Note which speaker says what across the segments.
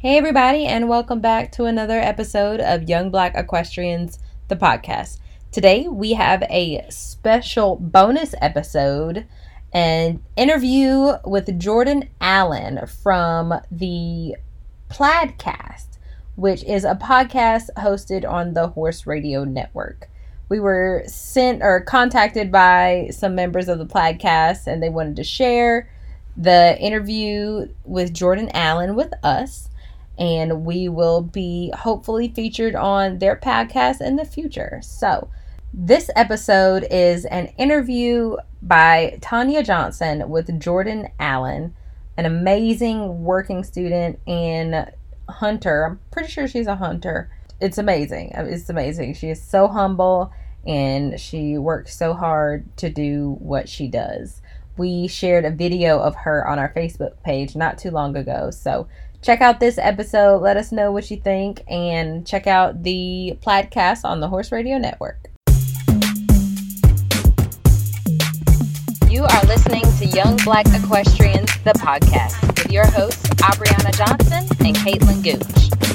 Speaker 1: Hey, everybody, and welcome back to another episode of Young Black Equestrians, the podcast. Today, we have a special bonus episode an interview with Jordan Allen from the Plaidcast, which is a podcast hosted on the Horse Radio Network. We were sent or contacted by some members of the Plaidcast, and they wanted to share the interview with Jordan Allen with us and we will be hopefully featured on their podcast in the future. So, this episode is an interview by Tanya Johnson with Jordan Allen, an amazing working student and hunter. I'm pretty sure she's a hunter. It's amazing. It's amazing. She is so humble and she works so hard to do what she does. We shared a video of her on our Facebook page not too long ago. So check out this episode. Let us know what you think, and check out the Plaidcast on the Horse Radio Network. You are listening to Young Black Equestrians, the podcast, with your hosts, Aubriana Johnson and Caitlin Gooch.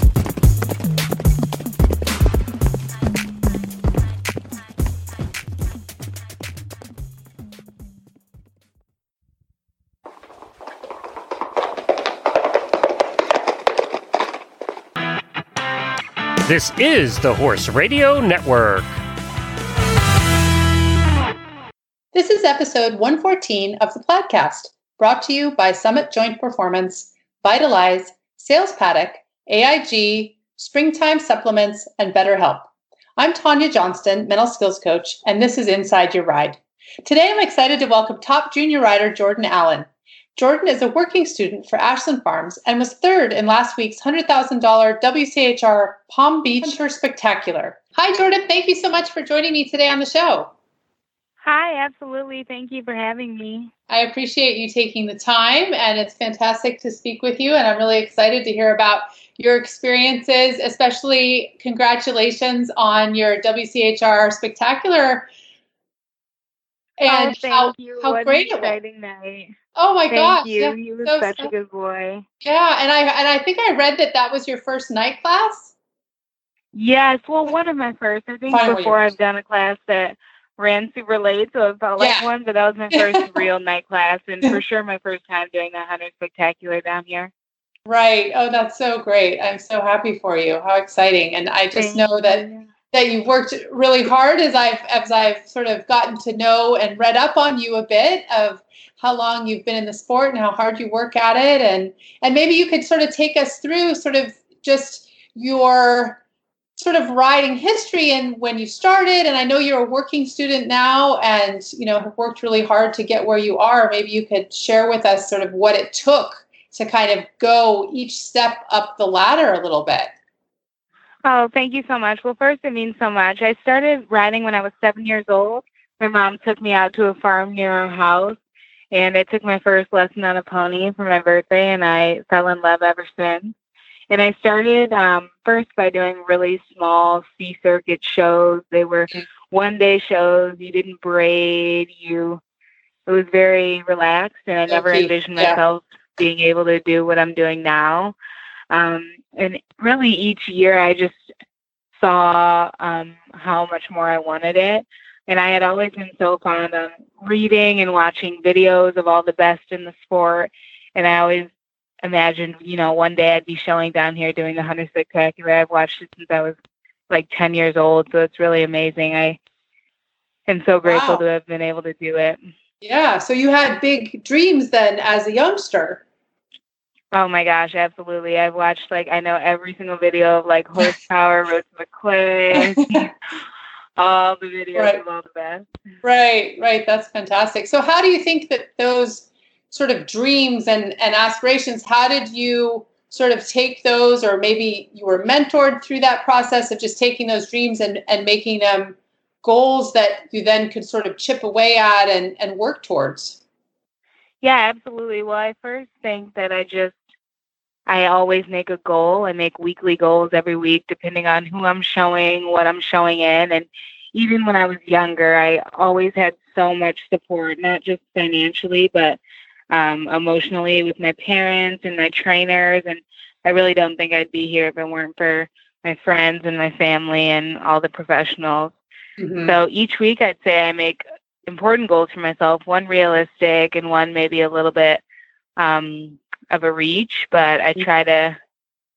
Speaker 2: This is the Horse Radio Network.
Speaker 3: This is episode 114 of the podcast, brought to you by Summit Joint Performance, Vitalize, Sales Paddock, AIG, Springtime Supplements, and BetterHelp. I'm Tonya Johnston, mental skills coach, and this is Inside Your Ride. Today, I'm excited to welcome top junior rider Jordan Allen. Jordan is a working student for Ashland Farms and was third in last week's $100,000 WCHR Palm Beach Hunter Spectacular. Hi, Jordan. Thank you so much for joining me today on the show.
Speaker 4: Hi, absolutely. Thank you for having me.
Speaker 3: I appreciate you taking the time, and it's fantastic to speak with you. And I'm really excited to hear about your experiences, especially congratulations on your WCHR Spectacular oh,
Speaker 4: and oh, how, how what great it was. Night.
Speaker 3: Oh my
Speaker 4: thank
Speaker 3: gosh!
Speaker 4: You. Yeah, you were so, such so, a good boy.
Speaker 3: Yeah, and I and I think I read that that was your first night class.
Speaker 4: Yes, well, one of my first. I think Finally before I've done a class that ran super late, so it felt like one. But that was my first real night class, and for sure my first time doing the hunter spectacular down here.
Speaker 3: Right. Oh, that's so great. I'm so happy for you. How exciting! And I just Thank know that that you've worked really hard as I've as I've sort of gotten to know and read up on you a bit of how long you've been in the sport and how hard you work at it and and maybe you could sort of take us through sort of just your sort of riding history and when you started and I know you're a working student now and you know have worked really hard to get where you are maybe you could share with us sort of what it took to kind of go each step up the ladder a little bit.
Speaker 4: Oh, thank you so much. Well, first, it means so much. I started riding when I was seven years old. My mom took me out to a farm near our house, and I took my first lesson on a pony for my birthday, and I fell in love ever since. And I started um, first by doing really small C circuit shows. They were one day shows. You didn't braid. You it was very relaxed, and I never envisioned yeah. myself being able to do what I'm doing now. Um, and really each year I just saw um, how much more I wanted it. And I had always been so fond of reading and watching videos of all the best in the sport. And I always imagined, you know, one day I'd be showing down here doing the Hunter Spectacular. I've watched it since I was like 10 years old. So it's really amazing. I am so grateful wow. to have been able to do it.
Speaker 3: Yeah. So you had big dreams then as a youngster.
Speaker 4: Oh my gosh, absolutely. I've watched like I know every single video of like horsepower, Road to Maclay, all the videos right. of all the best.
Speaker 3: Right, right. That's fantastic. So how do you think that those sort of dreams and, and aspirations, how did you sort of take those or maybe you were mentored through that process of just taking those dreams and, and making them goals that you then could sort of chip away at and, and work towards?
Speaker 4: Yeah, absolutely. Well, I first think that I just I always make a goal. I make weekly goals every week, depending on who I'm showing, what I'm showing in. And even when I was younger, I always had so much support, not just financially, but um, emotionally with my parents and my trainers. And I really don't think I'd be here if it weren't for my friends and my family and all the professionals. Mm-hmm. So each week, I'd say I make important goals for myself. One realistic, and one maybe a little bit um, of a reach. But I try to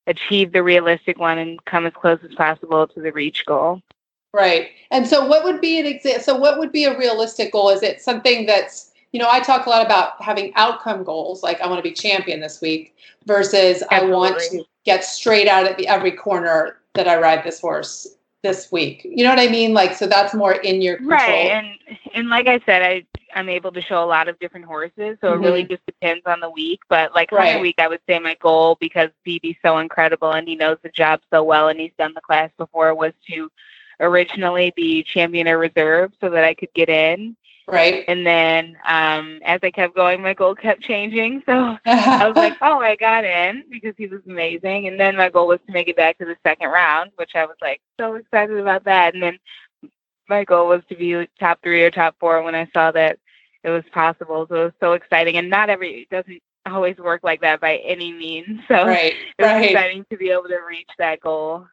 Speaker 4: achieve the realistic one and come as close as possible to the reach goal.
Speaker 3: Right. And so, what would be an example? So, what would be a realistic goal? Is it something that's you know, I talk a lot about having outcome goals, like I want to be champion this week, versus Absolutely. I want to get straight out at the every corner that I ride this horse this week. You know what I mean? Like, so that's more in your control.
Speaker 4: Right. And and like I said, I I'm able to show a lot of different horses, so mm-hmm. it really just depends on the week. But like right. Hunter Week, I would say my goal because BB's so incredible and he knows the job so well and he's done the class before was to originally be champion or reserve so that I could get in.
Speaker 3: Right.
Speaker 4: And then um, as I kept going, my goal kept changing. So I was like, oh, I got in because he was amazing. And then my goal was to make it back to the second round, which I was like so excited about that. And then my goal was to be top three or top four when I saw that it was possible. So it was so exciting. And not every, it doesn't always work like that by any means. So right, it was right. exciting to be able to reach that goal.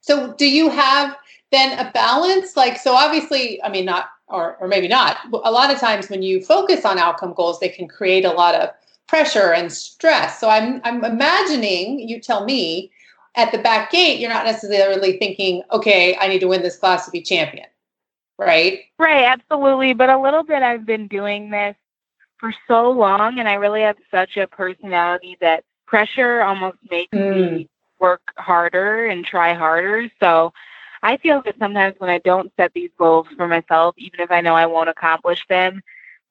Speaker 3: So do you have then a balance? Like, so obviously, I mean, not or, or maybe not. A lot of times when you focus on outcome goals, they can create a lot of pressure and stress. So I'm I'm imagining, you tell me, at the back gate, you're not necessarily thinking, okay, I need to win this class to be champion. Right?
Speaker 4: Right, absolutely. But a little bit I've been doing this for so long and I really have such a personality that pressure almost makes mm. me work harder and try harder. So I feel that sometimes when I don't set these goals for myself, even if I know I won't accomplish them,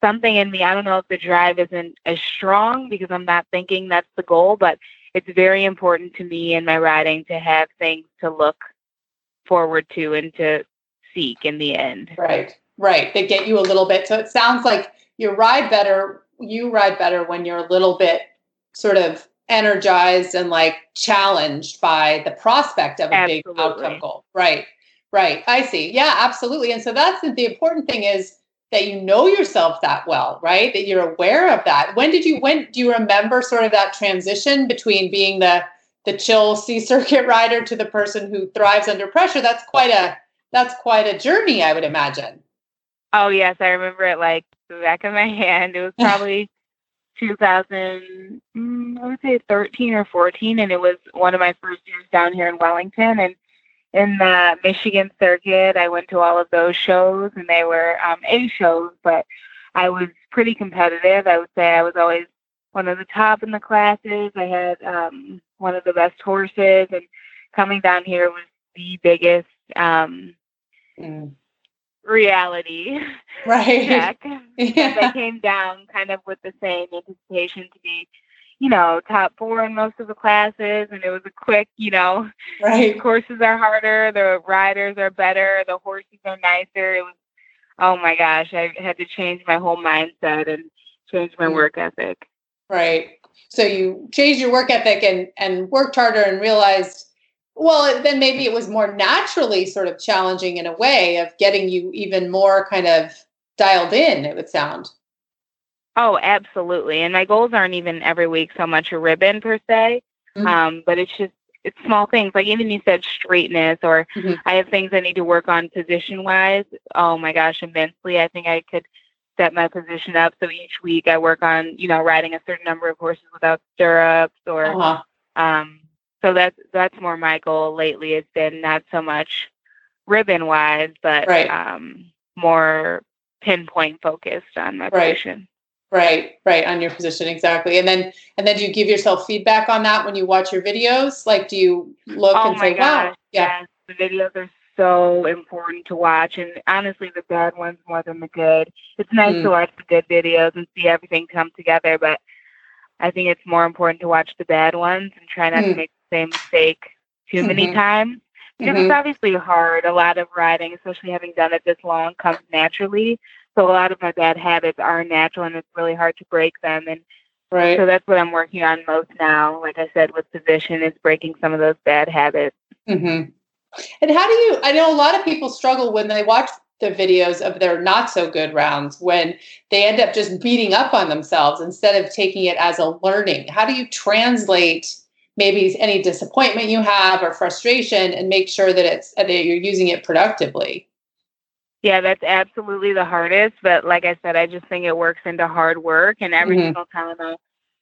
Speaker 4: something in me, I don't know if the drive isn't as strong because I'm not thinking that's the goal, but it's very important to me in my riding to have things to look forward to and to seek in the end.
Speaker 3: Right, right. They get you a little bit. So it sounds like you ride better, you ride better when you're a little bit sort of energized and like challenged by the prospect of a absolutely. big outcome goal. Right. Right. I see. Yeah, absolutely. And so that's the, the important thing is that you know yourself that well, right? That you're aware of that. When did you when do you remember sort of that transition between being the the chill C circuit rider to the person who thrives under pressure? That's quite a that's quite a journey, I would imagine.
Speaker 4: Oh yes, I remember it like the back of my hand. It was probably 2000, mm, I would say 13 or 14, and it was one of my first years down here in Wellington. And in the Michigan circuit, I went to all of those shows, and they were um, A shows, but I was pretty competitive. I would say I was always one of the top in the classes. I had um, one of the best horses, and coming down here was the biggest um, mm reality
Speaker 3: right
Speaker 4: check. Yeah. They came down kind of with the same anticipation to be, you know, top four in most of the classes, and it was a quick, you know,
Speaker 3: right.
Speaker 4: courses are harder, the riders are better, the horses are nicer. It was, oh my gosh, I had to change my whole mindset and change my mm. work ethic.
Speaker 3: Right. So you changed your work ethic and and worked harder and realized well, then maybe it was more naturally sort of challenging in a way of getting you even more kind of dialed in, it would sound.
Speaker 4: Oh, absolutely. And my goals aren't even every week so much a ribbon per se, mm-hmm. um, but it's just it's small things like even you said straightness or mm-hmm. I have things I need to work on position wise. Oh my gosh, immensely. I think I could set my position up so each week I work on you know riding a certain number of horses without stirrups or uh-huh. um, so that's that's more my goal lately. It's been not so much ribbon wise, but right. um, more pinpoint focused on my right. position.
Speaker 3: Right, right, on your position exactly. And then and then do you give yourself feedback on that when you watch your videos? Like do you look
Speaker 4: oh
Speaker 3: and say,
Speaker 4: gosh, Wow, yeah. Yes. The videos are so important to watch and honestly the bad ones more than the good. It's nice mm. to watch the good videos and see everything come together, but I think it's more important to watch the bad ones and try not mm. to make same mistake too mm-hmm. many times because mm-hmm. it's obviously hard. A lot of riding, especially having done it this long, comes naturally. So a lot of my bad habits are natural, and it's really hard to break them. And right. so that's what I'm working on most now. Like I said, with position, is breaking some of those bad habits.
Speaker 3: Mm-hmm. And how do you? I know a lot of people struggle when they watch the videos of their not so good rounds when they end up just beating up on themselves instead of taking it as a learning. How do you translate? Maybe any disappointment you have or frustration and make sure that it's that you're using it productively.
Speaker 4: Yeah, that's absolutely the hardest. But like I said, I just think it works into hard work. And every mm-hmm. single time I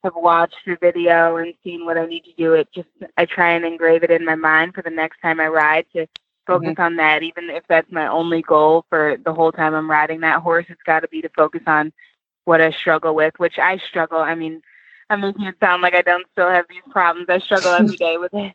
Speaker 4: have watched the video and seen what I need to do, it just I try and engrave it in my mind for the next time I ride to focus mm-hmm. on that. Even if that's my only goal for the whole time I'm riding that horse, it's got to be to focus on what I struggle with, which I struggle. I mean, I'm making it sound like I don't still have these problems. I struggle every day with it.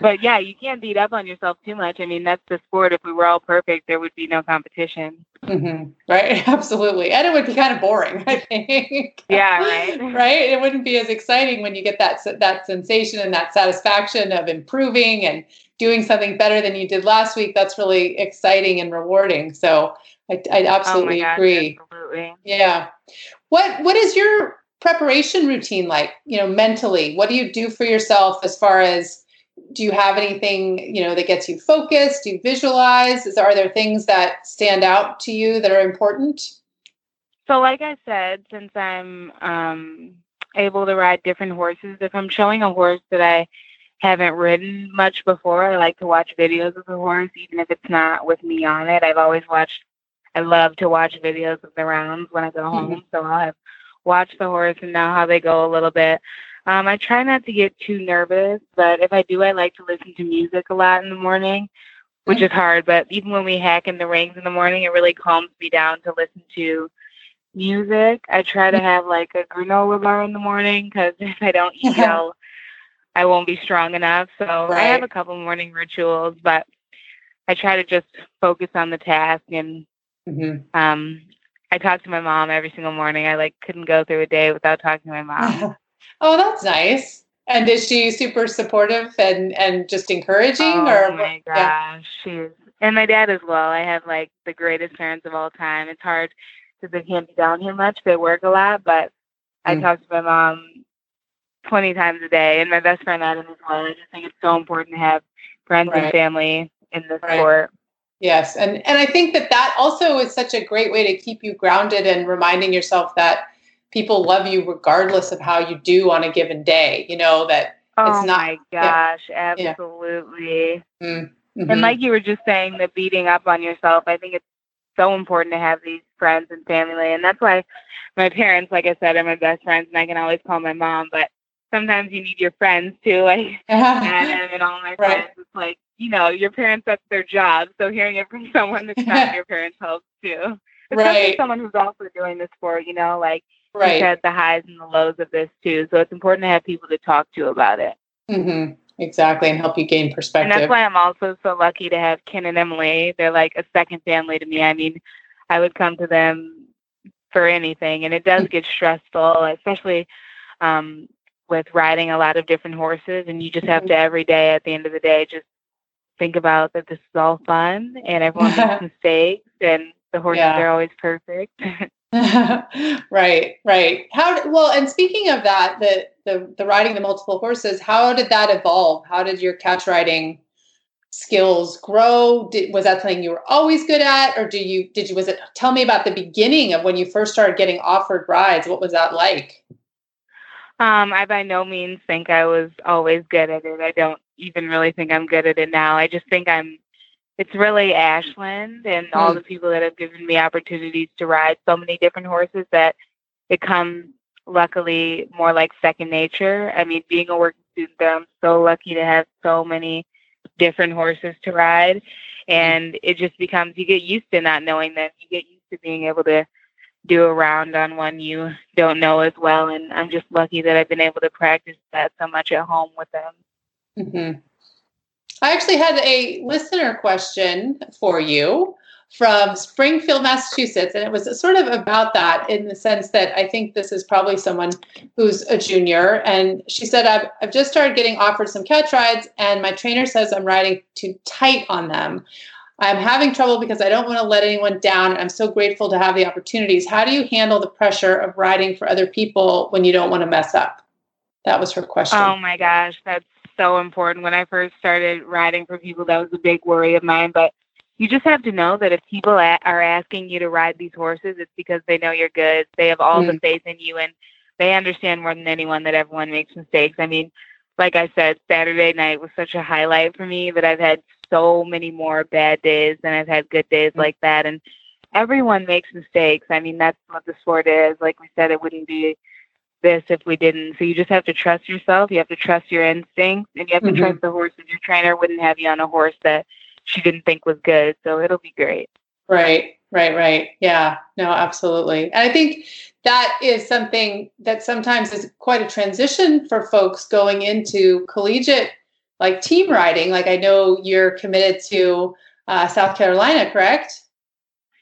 Speaker 4: but yeah, you can't beat up on yourself too much. I mean, that's the sport. If we were all perfect, there would be no competition.
Speaker 3: Mm-hmm. Right, absolutely, and it would be kind of boring. I
Speaker 4: think. Yeah, right.
Speaker 3: right. It wouldn't be as exciting when you get that that sensation and that satisfaction of improving and doing something better than you did last week. That's really exciting and rewarding. So I, I oh absolutely oh agree.
Speaker 4: Absolutely.
Speaker 3: Yeah. What What is your preparation routine like? You know, mentally, what do you do for yourself as far as do you have anything you know that gets you focused do you visualize is are there things that stand out to you that are important
Speaker 4: so like i said since i'm um, able to ride different horses if i'm showing a horse that i haven't ridden much before i like to watch videos of the horse even if it's not with me on it i've always watched i love to watch videos of the rounds when i go home mm-hmm. so i'll have watched the horse and know how they go a little bit um, I try not to get too nervous, but if I do, I like to listen to music a lot in the morning, which is hard. But even when we hack in the rings in the morning, it really calms me down to listen to music. I try to have like a granola bar in the morning because if I don't eat, I'll, I won't be strong enough. So right. I have a couple morning rituals, but I try to just focus on the task and mm-hmm. um, I talk to my mom every single morning. I like couldn't go through a day without talking to my mom.
Speaker 3: Oh, that's nice. And is she super supportive and and just encouraging?
Speaker 4: Oh
Speaker 3: or
Speaker 4: my gosh, yeah. she's and my dad as well. I have like the greatest parents of all time. It's hard because they can't be down here much. They work a lot, but I mm. talk to my mom twenty times a day, and my best friend Adam as well. I just think it's so important to have friends right. and family in this right. sport.
Speaker 3: Yes, and and I think that that also is such a great way to keep you grounded and reminding yourself that people love you regardless of how you do on a given day. You know that
Speaker 4: oh it's not. my gosh, yeah. absolutely. Yeah. Mm-hmm. And like you were just saying, the beating up on yourself. I think it's so important to have these friends and family, and that's why my parents, like I said, are my best friends, and I can always call my mom. But sometimes you need your friends too, like Adam and all my right. friends. It's like you know, your parents that's their job. So hearing it from someone that's not your parents helps too. Especially right. someone who's also doing the sport, you know, like right. had the highs and the lows of this too. So it's important to have people to talk to about it.
Speaker 3: Mm-hmm. Exactly, and help you gain perspective.
Speaker 4: And that's why I'm also so lucky to have Ken and Emily. They're like a second family to me. I mean, I would come to them for anything, and it does mm. get stressful, especially um, with riding a lot of different horses. And you just have to every day, at the end of the day, just think about that this is all fun, and everyone makes mistakes, and the horses yeah. are always perfect.
Speaker 3: right, right. How well, and speaking of that, the, the the riding the multiple horses, how did that evolve? How did your catch riding skills grow? Did, was that something you were always good at, or do you did you was it? Tell me about the beginning of when you first started getting offered rides. What was that like?
Speaker 4: Um, I by no means think I was always good at it. I don't even really think I'm good at it now. I just think I'm it's really Ashland and mm. all the people that have given me opportunities to ride so many different horses that it comes luckily more like second nature. I mean, being a working student I'm so lucky to have so many different horses to ride. And it just becomes, you get used to not knowing them. You get used to being able to do a round on one you don't know as well. And I'm just lucky that I've been able to practice that so much at home with them.
Speaker 3: Mm-hmm. I actually had a listener question for you from Springfield, Massachusetts, and it was sort of about that in the sense that I think this is probably someone who's a junior. And she said, I've, I've just started getting offered some catch rides, and my trainer says I'm riding too tight on them. I'm having trouble because I don't want to let anyone down. I'm so grateful to have the opportunities. How do you handle the pressure of riding for other people when you don't want to mess up? That was her question.
Speaker 4: Oh my gosh, that's so important. When I first started riding for people, that was a big worry of mine. But you just have to know that if people a- are asking you to ride these horses, it's because they know you're good. They have all mm. the faith in you, and they understand more than anyone that everyone makes mistakes. I mean, like I said, Saturday night was such a highlight for me that I've had so many more bad days than I've had good days like that. And everyone makes mistakes. I mean, that's what the sport is. Like we said, it wouldn't be this if we didn't. So you just have to trust yourself. You have to trust your instincts, and you have to
Speaker 3: Mhm.
Speaker 4: trust the horses. Your trainer wouldn't have you on a horse that she didn't think was good. So it'll be great.
Speaker 3: Right, right, right. Yeah, no, absolutely. And I think that is something that sometimes is quite a transition for folks going into collegiate, like team riding. Like I know you're committed to uh, South Carolina, correct?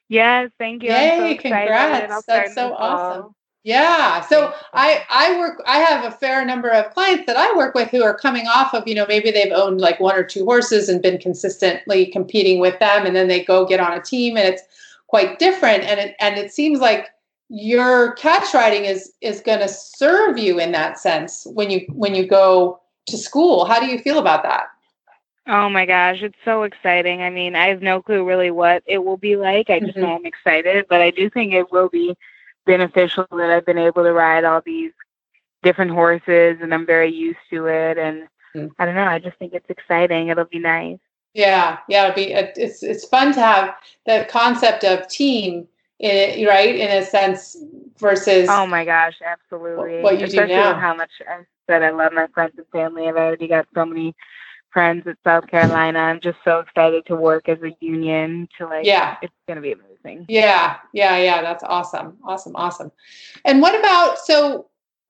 Speaker 4: Yes, thank you. I'm so
Speaker 3: congrats. That's so
Speaker 4: fall.
Speaker 3: awesome. Yeah. So I I work I have a fair number of clients that I work with who are coming off of, you know, maybe they've owned like one or two horses and been consistently competing with them and then they go get on a team and it's quite different and it and it seems like your catch riding is is going to serve you in that sense when you when you go to school. How do you feel about that?
Speaker 4: Oh my gosh, it's so exciting. I mean, I have no clue really what it will be like. I just
Speaker 3: Mhm.
Speaker 4: know I'm excited, but I do think it will be beneficial that I've been able to ride all these different horses and I'm very used to it. And
Speaker 3: Mm.
Speaker 4: I don't know, I just think it's exciting. It'll be nice.
Speaker 3: Yeah, yeah, it'd be it's it's fun to have the concept of team in it, right? In a sense versus
Speaker 4: Oh my gosh, absolutely.
Speaker 3: what you do
Speaker 4: Especially
Speaker 3: now.
Speaker 4: with how much I said I love my friends and family. I've already got so many friends at South Carolina. I'm just so excited to work as a union to like
Speaker 3: Yeah.
Speaker 4: it's gonna be amazing.
Speaker 3: Yeah, yeah, yeah. That's awesome. Awesome, awesome. And what about so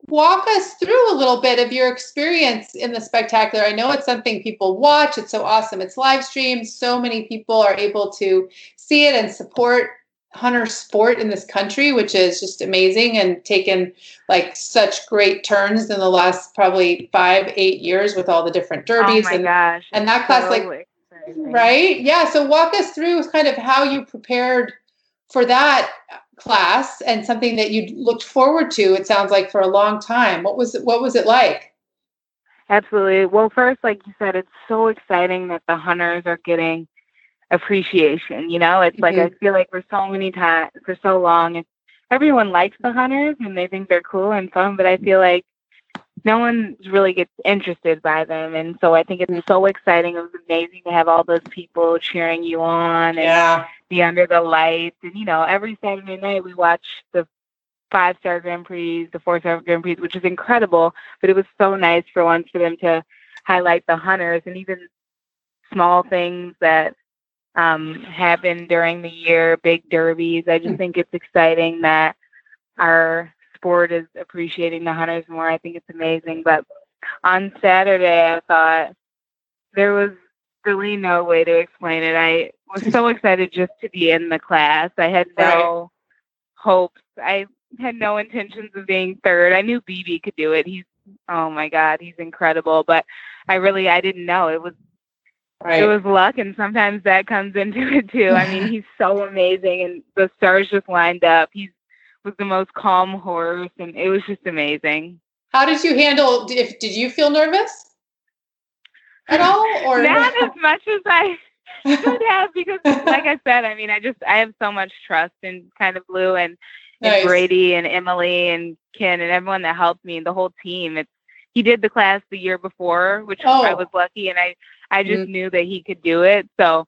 Speaker 3: walk us through a little bit of your experience in the spectacular. I know it's something people watch. It's so awesome. It's live streamed. So many people are able to see it and support hunter sport in this country, which is just amazing and taken like such great turns in the last probably five, eight years with all the different derbies
Speaker 4: oh my
Speaker 3: and
Speaker 4: gosh.
Speaker 3: and that class,
Speaker 4: so
Speaker 3: like,
Speaker 4: exciting.
Speaker 3: Right? Yeah. So walk us through kind of how you prepared for that class and something that you looked forward to. It sounds like for a long time. What was it? What was it like?
Speaker 4: Absolutely. Well, first, like you said, it's so exciting that the hunters are getting appreciation. You know, it's like I mm-hmm. feel like for so many times, for so long, everyone likes the hunters and they think they're cool and fun, but I feel like no one really gets interested by them. And so I think it's mm. so exciting. It was amazing to have all those people cheering you on and
Speaker 3: Yeah.
Speaker 4: be under the lights. And, you know, every Saturday night we watch the five star Grand Prix, the four star Grand Prix, which is incredible. But it was so nice for once for them to highlight the hunters and even small things that um, happen during the year, big derbies. I just think it's exciting that our sport is appreciating the hunters more. I think it's amazing. But on Saturday, I thought there was really no way to explain it. I was so excited just to be in the class. I had no hopes. I had no intentions of being third. I knew BB could do it. He's oh my god, he's incredible. But I really I didn't know. It was
Speaker 3: Right.
Speaker 4: it was luck and sometimes that comes into it too. I mean, he's so amazing and the stars just lined up. He was the most calm horse and it was just amazing.
Speaker 3: How did you handle? If did you feel nervous at all, or
Speaker 4: Not as much as I should have because like I said, I mean I just I have so much trust in kind of Blue and, and Brady and Emily and Ken and everyone that helped me and the whole team. It's he did the class the year before, which
Speaker 3: Oh.
Speaker 4: I was lucky and I I just mm. knew that he could do it. So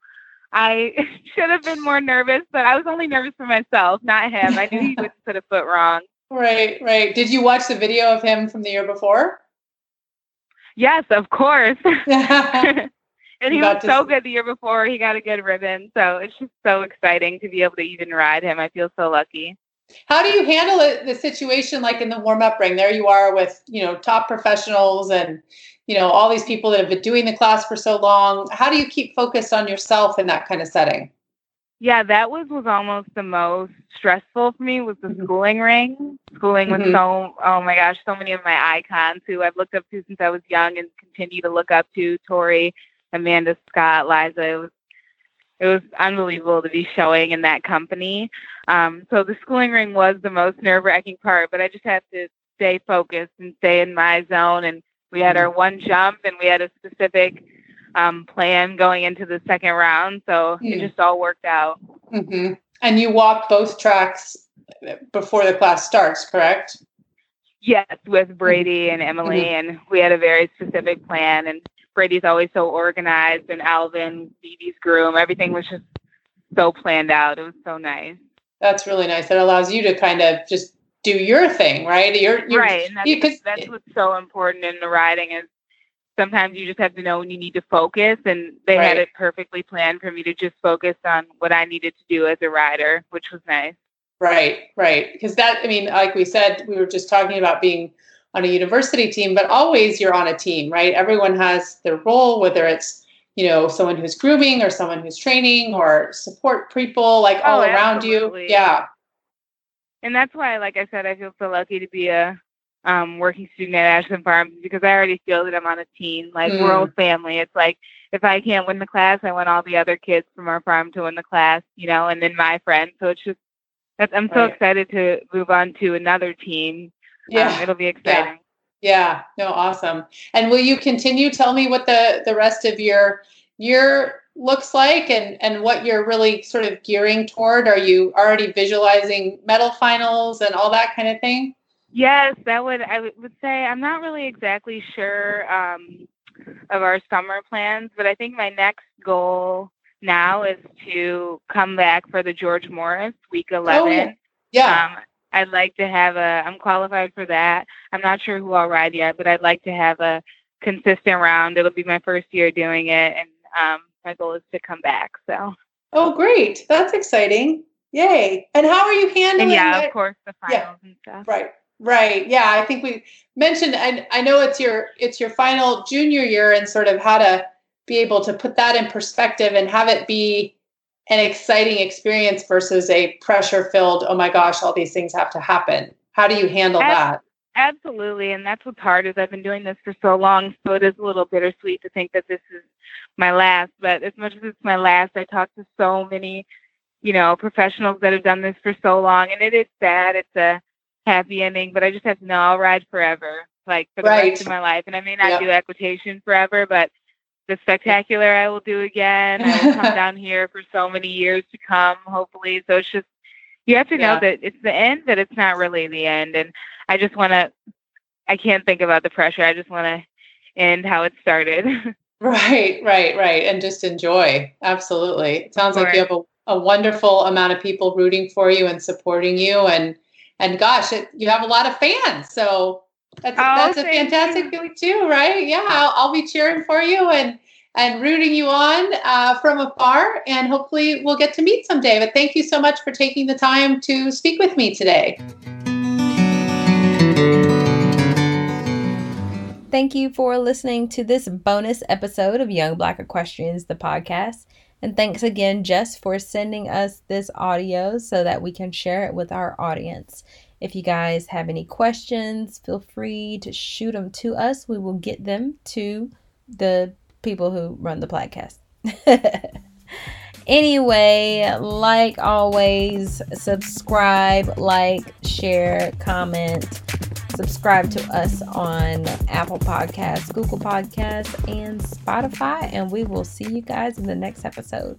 Speaker 4: I should have been more nervous, but I was only nervous for myself, not him. I knew he wouldn't put a foot wrong.
Speaker 3: Right, right. Did you watch the video of him from the year before?
Speaker 4: Yes, of course. and he was so
Speaker 3: see-
Speaker 4: good the year before. He got a good ribbon. So it's just so exciting to be able to even ride him. I feel so lucky.
Speaker 3: How do you handle it, the situation like in the warm up ring? There you are with, you know, top professionals and, you know, all these people that have been doing the class for so long. How do you keep focused on yourself in that kind of setting?
Speaker 4: Yeah, that was was almost the most stressful for me was the
Speaker 3: Mhm.
Speaker 4: schooling ring. Schooling
Speaker 3: Mhm.
Speaker 4: with so oh my gosh, so many of my icons who I've looked up to since I was young and continue to look up to, Tori, Amanda Scott, Liza. It was it was unbelievable to be showing in that company. Um, so the schooling ring was the most nerve wracking part, but I just had to stay focused and stay in my zone. And we had our one jump and we had a specific um, plan going into the second round. So
Speaker 3: Hmm.
Speaker 4: it just all worked out.
Speaker 3: hmm And you walk both tracks before the class starts, correct?
Speaker 4: Yes, with Brady and Emily, mm-hmm. and we had a very specific plan. And Brady's always so organized, and Alvin, Vivi's groom, everything was just so planned out. It was so nice.
Speaker 3: That's really nice. It allows you to kind of just do your thing, right? You're, you're
Speaker 4: right, and that's, you, that's what's so important in the riding is sometimes you just have to know when you need to focus and they right. had it perfectly planned for me to just focus on what I needed to do as a rider, which was nice.
Speaker 3: Right, right. Because that, I mean, like we said, we were just talking about being on a university team, but always you're on a team, right? Everyone has their role, whether it's, you know, someone who's grooming or someone who's training or support people like oh, all oh, around you. Yeah.
Speaker 4: And that's why, like I said, I feel so lucky to be a um, working student at Ashland Farms because I already feel that I'm on a team. Like mm. we're all family. It's like if I can't win the class, I want all the other kids from our farm to win the class, you know, and then my friends. So it's just that's I'm so right. excited to move on to another team. Yeah, um, it'll be exciting.
Speaker 3: Yeah. yeah, no, awesome. And will you continue? Tell me what the the rest of your year looks like and and what you're really sort of gearing toward. Are you already visualizing medal finals and all that kind of thing?
Speaker 4: Yes, that would I would say I'm not really exactly sure um, of our summer plans, but I think my next goal now is to come back for the George Morris week 11. Oh,
Speaker 3: yeah. yeah. Um,
Speaker 4: I'd like to have a, I'm qualified for that. I'm not sure who I'll ride yet, but I'd like to have a consistent round. It'll be my first year doing it. And um, my goal is to come back. So.
Speaker 3: Oh, great. That's exciting. Yay. And how are you handling
Speaker 4: and yeah, of course, the finals yeah. and stuff.
Speaker 3: Right. Right. Yeah, I think we mentioned I I know it's your it's your final junior year and sort of how to be able to put that in perspective and have it be an exciting experience versus a pressure filled, oh my gosh, all these things have to happen. How do you handle that?
Speaker 4: Absolutely. And that's what's hard is I've been doing this for so long. So it is a little bittersweet to think that this is my last. But as much as it's my last, I talk to so many, you know, professionals that have done this for so long. And it is sad. It's a happy ending, but I just have to know I'll ride forever, like for the right. rest of my life. And I may not yep. do equitation forever, but the spectacular I will do again. I will come down here for so many years to come, hopefully. So it's just you have to know that it's the end, but it's not really the end. And I just want to. I can't think about the pressure. I just want to end how it started.
Speaker 3: right, right, right, and just enjoy. Absolutely. It sounds like you have a, a wonderful amount of people rooting for you and supporting you, and and gosh, it, you have a lot of fans. So that's oh, that's a fantastic you. feeling too, right? Yeah, I'll, I'll, be cheering for you and and rooting you on uh, from afar, and hopefully we'll get to meet someday. But thank you so much for taking the time to speak with me today.
Speaker 1: Thank you for listening to this bonus episode of Young Black Equestrians, the podcast. And thanks again, Jess, for sending us this audio so that we can share it with our audience. If you guys have any questions, feel free to shoot them to us. We will get them to the people who run the podcast. anyway, like always, subscribe, like, share, comment subscribe to us on Apple Podcasts, Google Podcasts, and Spotify. And we will see you guys in the next episode.